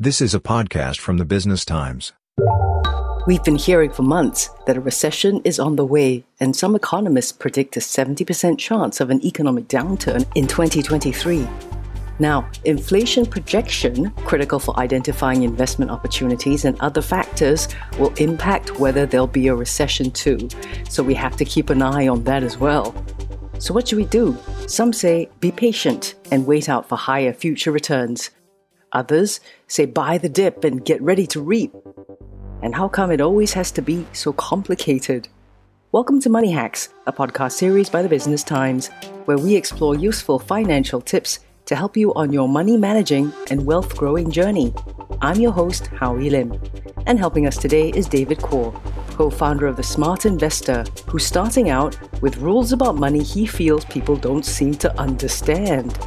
This is a podcast from the Business Times. We've been hearing for months that a recession is on the way, and some economists predict a 70% chance of an economic downturn in 2023. Now, inflation projection, critical for identifying investment opportunities and other factors, will impact whether there'll be a recession too. So we have to keep an eye on that as well. So, what should we do? Some say be patient and wait out for higher future returns. Others say buy the dip and get ready to reap. And how come it always has to be so complicated? Welcome to Money Hacks, a podcast series by the Business Times, where we explore useful financial tips to help you on your money managing and wealth growing journey. I'm your host, Howie Lim, and helping us today is David Kuo, co founder of The Smart Investor, who's starting out with rules about money he feels people don't seem to understand.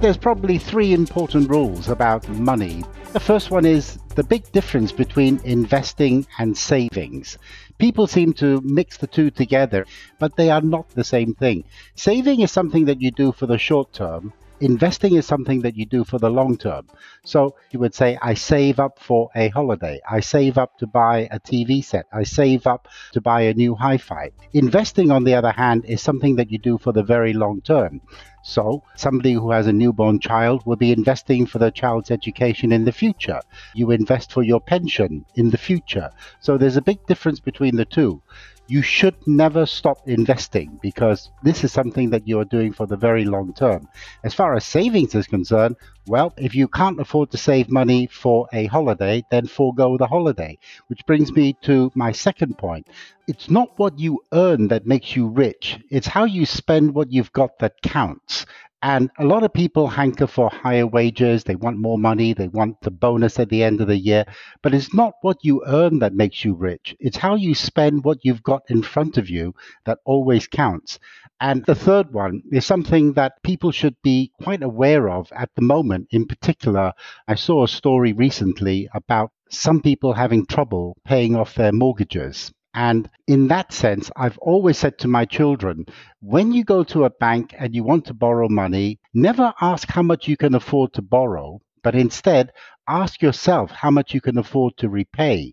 There's probably three important rules about money. The first one is the big difference between investing and savings. People seem to mix the two together, but they are not the same thing. Saving is something that you do for the short term, investing is something that you do for the long term. So you would say, I save up for a holiday. I save up to buy a TV set. I save up to buy a new hi fi. Investing, on the other hand, is something that you do for the very long term. So, somebody who has a newborn child will be investing for their child's education in the future. You invest for your pension in the future. So, there's a big difference between the two you should never stop investing because this is something that you are doing for the very long term. As far as savings is concerned, well, if you can't afford to save money for a holiday, then forego the holiday. Which brings me to my second point. It's not what you earn that makes you rich, it's how you spend what you've got that counts. And a lot of people hanker for higher wages. They want more money. They want the bonus at the end of the year. But it's not what you earn that makes you rich. It's how you spend what you've got in front of you that always counts. And the third one is something that people should be quite aware of at the moment. In particular, I saw a story recently about some people having trouble paying off their mortgages. And in that sense, I've always said to my children when you go to a bank and you want to borrow money, never ask how much you can afford to borrow, but instead ask yourself how much you can afford to repay.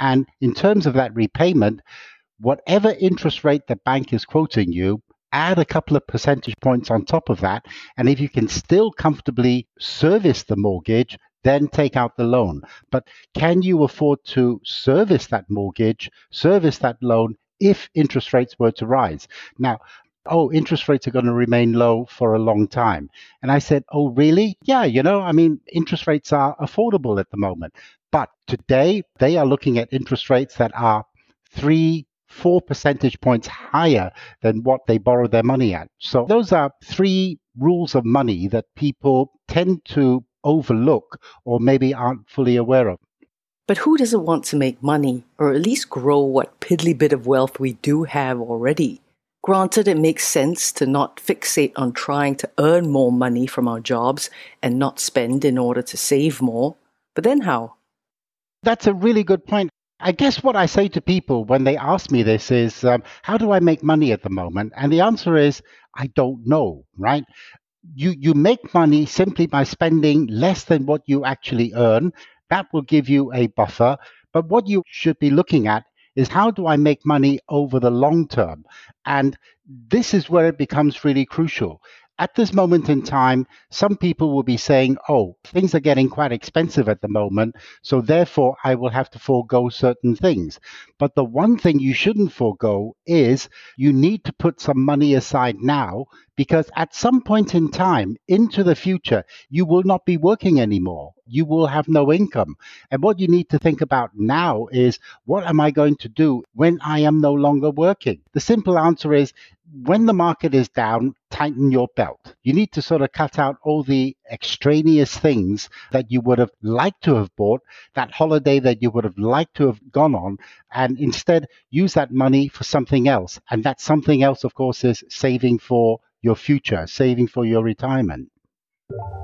And in terms of that repayment, whatever interest rate the bank is quoting you, add a couple of percentage points on top of that. And if you can still comfortably service the mortgage, then take out the loan. But can you afford to service that mortgage, service that loan if interest rates were to rise? Now, oh, interest rates are going to remain low for a long time. And I said, oh, really? Yeah, you know, I mean, interest rates are affordable at the moment. But today, they are looking at interest rates that are three, four percentage points higher than what they borrow their money at. So those are three rules of money that people tend to overlook or maybe aren't fully aware of. But who doesn't want to make money or at least grow what piddly bit of wealth we do have already? Granted, it makes sense to not fixate on trying to earn more money from our jobs and not spend in order to save more. But then how? That's a really good point. I guess what I say to people when they ask me this is, um, how do I make money at the moment? And the answer is, I don't know, right? You, you make money simply by spending less than what you actually earn. That will give you a buffer. But what you should be looking at is how do I make money over the long term? And this is where it becomes really crucial. At this moment in time, some people will be saying, oh, things are getting quite expensive at the moment, so therefore I will have to forego certain things. But the one thing you shouldn't forego is you need to put some money aside now because at some point in time into the future, you will not be working anymore. You will have no income. And what you need to think about now is what am I going to do when I am no longer working? The simple answer is when the market is down, tighten your belt. You need to sort of cut out all the extraneous things that you would have liked to have bought, that holiday that you would have liked to have gone on, and instead use that money for something else. And that something else, of course, is saving for your future, saving for your retirement.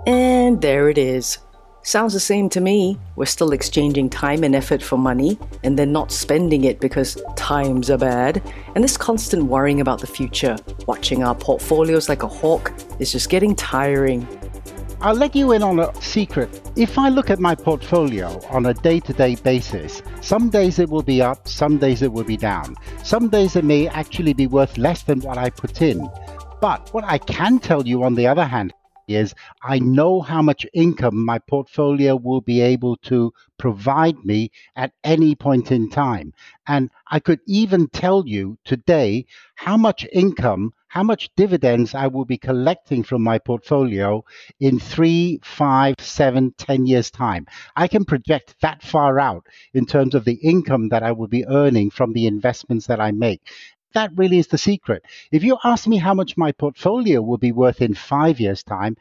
And there it is. Sounds the same to me. We're still exchanging time and effort for money and then not spending it because times are bad. And this constant worrying about the future, watching our portfolios like a hawk, is just getting tiring. I'll let you in on a secret. If I look at my portfolio on a day to day basis, some days it will be up, some days it will be down. Some days it may actually be worth less than what I put in. But what I can tell you, on the other hand, is I know how much income my portfolio will be able to provide me at any point in time. And I could even tell you today how much income, how much dividends I will be collecting from my portfolio in three, five, seven, ten years' time. I can project that far out in terms of the income that I will be earning from the investments that I make that really is the secret. If you ask me how much my portfolio will be worth in five years' time,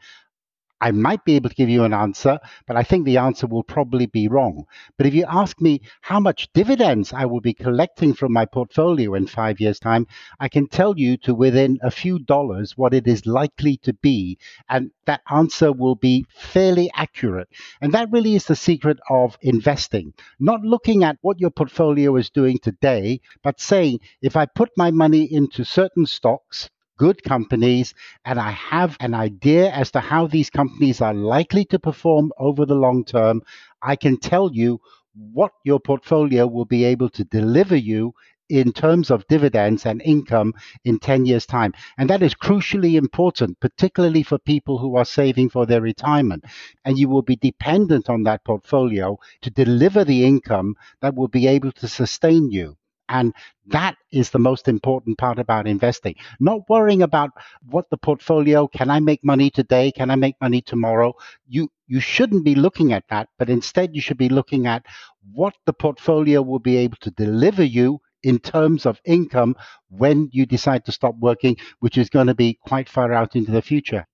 I might be able to give you an answer, but I think the answer will probably be wrong. But if you ask me how much dividends I will be collecting from my portfolio in five years' time, I can tell you to within a few dollars what it is likely to be. And that answer will be fairly accurate. And that really is the secret of investing. Not looking at what your portfolio is doing today, but saying, if I put my money into certain stocks, good companies, and I have an idea as to how these companies are likely to perform over the long term, I can tell you what your portfolio will be able to deliver you in terms of dividends and income in 10 years' time. And that is crucially important, particularly for people who are saving for their retirement. And you will be dependent on that portfolio to deliver the income that will be able to sustain you. And that is the most important part about investing. Not worrying about what the portfolio, can I make money today? Can I make money tomorrow? You, you shouldn't be looking at that, but instead you should be looking at what the portfolio will be able to deliver you in terms of income when you decide to stop working, which is going to be quite far out into the future.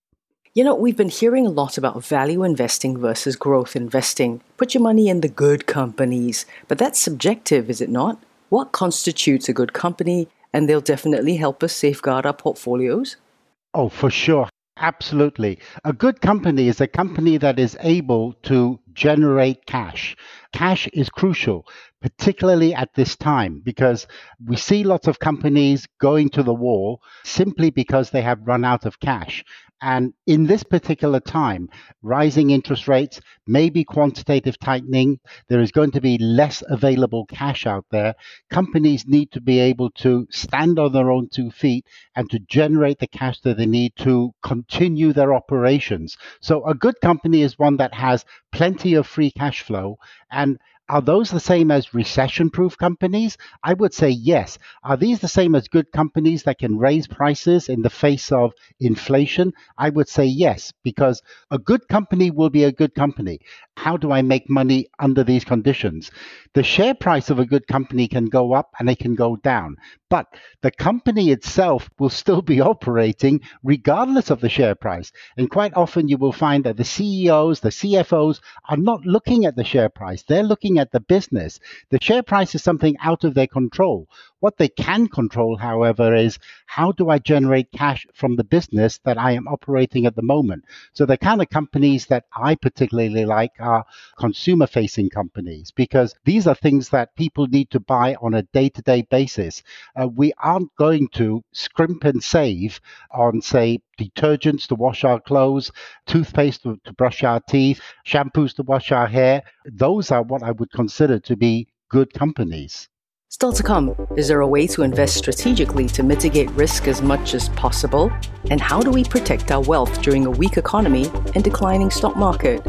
You know, we've been hearing a lot about value investing versus growth investing. Put your money in the good companies, but that's subjective, is it not? What constitutes a good company? And they'll definitely help us safeguard our portfolios. Oh, for sure. Absolutely. A good company is a company that is able to generate cash. Cash is crucial, particularly at this time, because we see lots of companies going to the wall simply because they have run out of cash. And in this particular time, rising interest rates, maybe quantitative tightening, there is going to be less available cash out there. Companies need to be able to stand on their own two feet and to generate the cash that they need to continue their operations. So a good company is one that has plenty of free cash flow and are those the same as recession proof companies? I would say yes. Are these the same as good companies that can raise prices in the face of inflation? I would say yes, because a good company will be a good company. How do I make money under these conditions? The share price of a good company can go up and it can go down, but the company itself will still be operating regardless of the share price. And quite often you will find that the CEOs, the CFOs are not looking at the share price. They're looking at the business. The share price is something out of their control. What they can control, however, is how do I generate cash from the business that I am operating at the moment? So the kind of companies that I particularly like are consumer facing companies because these are things that people need to buy on a day to day basis. Uh, we aren't going to scrimp and save on, say, detergents to wash our clothes, toothpaste to, to brush our teeth, shampoos to wash our hair. Those are what I would consider to be good companies. Still to come, is there a way to invest strategically to mitigate risk as much as possible? And how do we protect our wealth during a weak economy and declining stock market?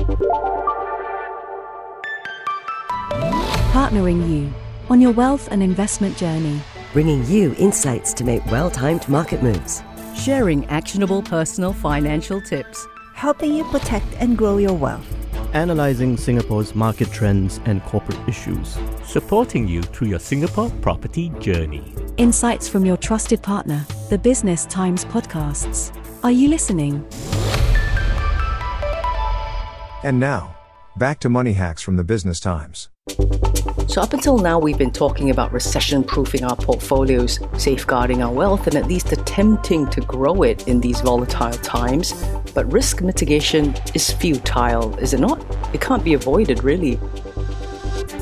Partnering you on your wealth and investment journey. Bringing you insights to make well timed market moves. Sharing actionable personal financial tips. Helping you protect and grow your wealth analyzing Singapore's market trends and corporate issues, supporting you through your Singapore property journey. Insights from your trusted partner, the Business Times podcasts. Are you listening? And now, back to money hacks from the Business Times. So, up until now, we've been talking about recession proofing our portfolios, safeguarding our wealth, and at least attempting to grow it in these volatile times. But risk mitigation is futile, is it not? It can't be avoided, really.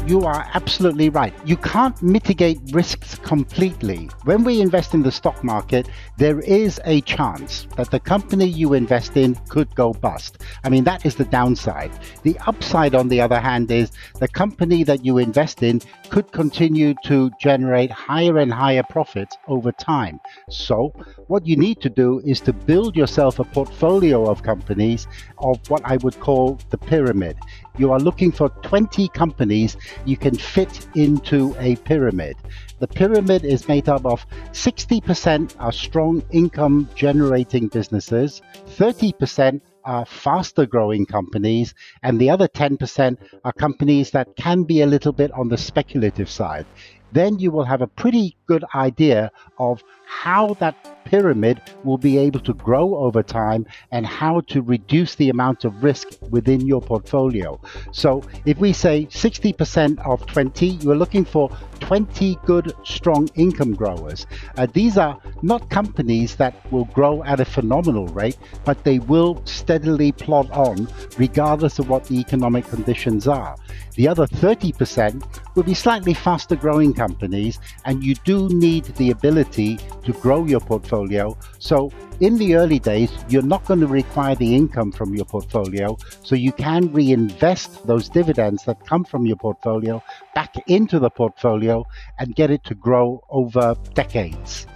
You are absolutely right. You can't mitigate risks completely. When we invest in the stock market, there is a chance that the company you invest in could go bust. I mean, that is the downside. The upside, on the other hand, is the company that you invest in could continue to generate higher and higher profits over time. So, what you need to do is to build yourself a portfolio of companies of what I would call the pyramid. You are looking for 20 companies you can fit into a pyramid. The pyramid is made up of 60% are strong income generating businesses, 30% are faster growing companies, and the other 10% are companies that can be a little bit on the speculative side. Then you will have a pretty good idea of how that pyramid will be able to grow over time and how to reduce the amount of risk within your portfolio. So, if we say 60% of 20, you're looking for 20 good, strong income growers. Uh, these are not companies that will grow at a phenomenal rate, but they will steadily plod on regardless of what the economic conditions are. The other 30% will be slightly faster growing companies, and you do need the ability to grow your portfolio. So, in the early days, you're not going to require the income from your portfolio, so you can reinvest those dividends that come from your portfolio back into the portfolio and get it to grow over decades.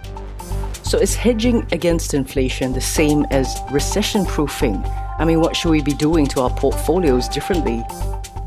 So, is hedging against inflation the same as recession proofing? I mean, what should we be doing to our portfolios differently?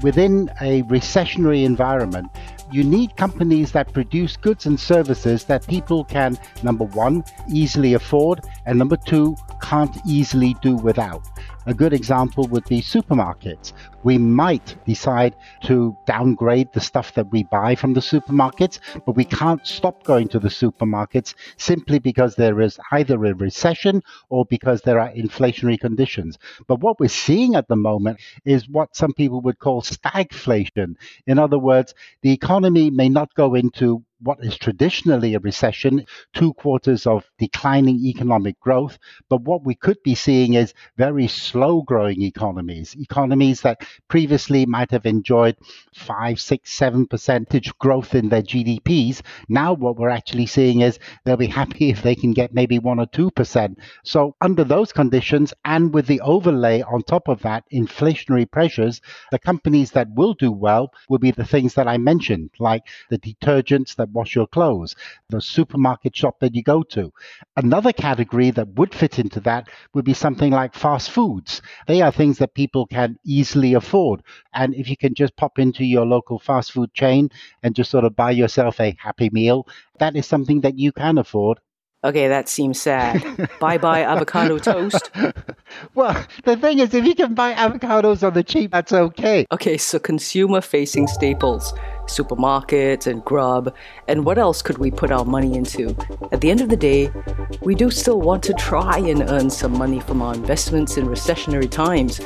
Within a recessionary environment, you need companies that produce goods and services that people can, number one, easily afford, and number two, can't easily do without. A good example would be supermarkets. We might decide to downgrade the stuff that we buy from the supermarkets, but we can't stop going to the supermarkets simply because there is either a recession or because there are inflationary conditions. But what we're seeing at the moment is what some people would call stagflation. In other words, the economy may not go into what is traditionally a recession, two quarters of declining economic growth. But what we could be seeing is very slow growing economies, economies that previously might have enjoyed five, six, seven percentage growth in their GDPs. Now, what we're actually seeing is they'll be happy if they can get maybe one or two percent. So, under those conditions, and with the overlay on top of that, inflationary pressures, the companies that will do well will be the things that I mentioned, like the detergents that wash your clothes, the supermarket shop that you go to. Another category that would fit into that would be something like fast foods. They are things that people can easily afford. And if you can just pop into your local fast food chain and just sort of buy yourself a happy meal, that is something that you can afford. Okay, that seems sad. bye bye avocado toast. Well, the thing is, if you can buy avocados on the cheap, that's okay. Okay, so consumer facing staples, supermarkets and grub, and what else could we put our money into? At the end of the day, we do still want to try and earn some money from our investments in recessionary times.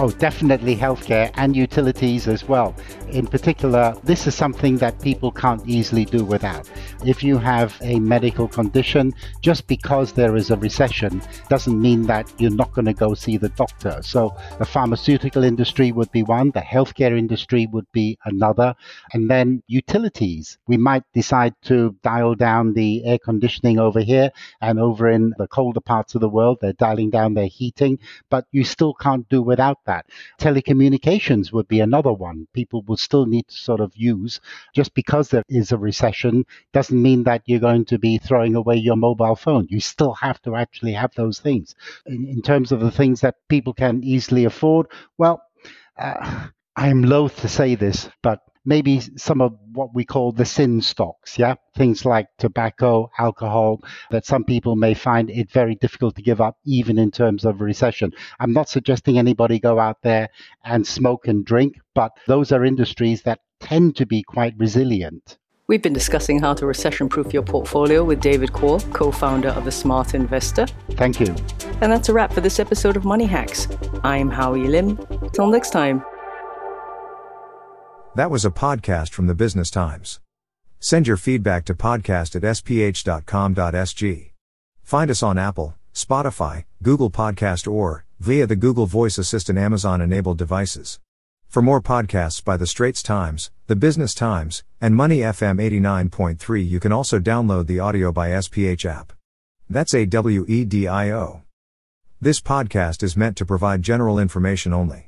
Oh, definitely healthcare and utilities as well. In particular, this is something that people can't easily do without. If you have a medical condition, just because there is a recession doesn't mean that you're not going to go see the doctor. So, the pharmaceutical industry would be one, the healthcare industry would be another, and then utilities. We might decide to dial down the air conditioning over here, and over in the colder parts of the world, they're dialing down their heating, but you still can't do without that. Telecommunications would be another one. People will still need to sort of use. Just because there is a recession doesn't mean that you're going to be throwing away your mobile phone. You still have to actually have those things. In, in terms of the things that people can easily afford, well, uh, I am loath to say this, but maybe some of what we call the sin stocks, yeah? Things like tobacco, alcohol, that some people may find it very difficult to give up, even in terms of recession. I'm not suggesting anybody go out there and smoke and drink, but those are industries that tend to be quite resilient. We've been discussing how to recession proof your portfolio with David Kuo, co founder of The Smart Investor. Thank you. And that's a wrap for this episode of Money Hacks. I'm Howie Lim. Till next time. That was a podcast from the Business Times. Send your feedback to podcast at sph.com.sg. Find us on Apple, Spotify, Google Podcast or via the Google Voice Assistant Amazon enabled devices. For more podcasts by The Straits Times, The Business Times, and Money FM 89.3, you can also download the AWEDIO by SPH app. That's A W E D I O. This podcast is meant to provide general information only.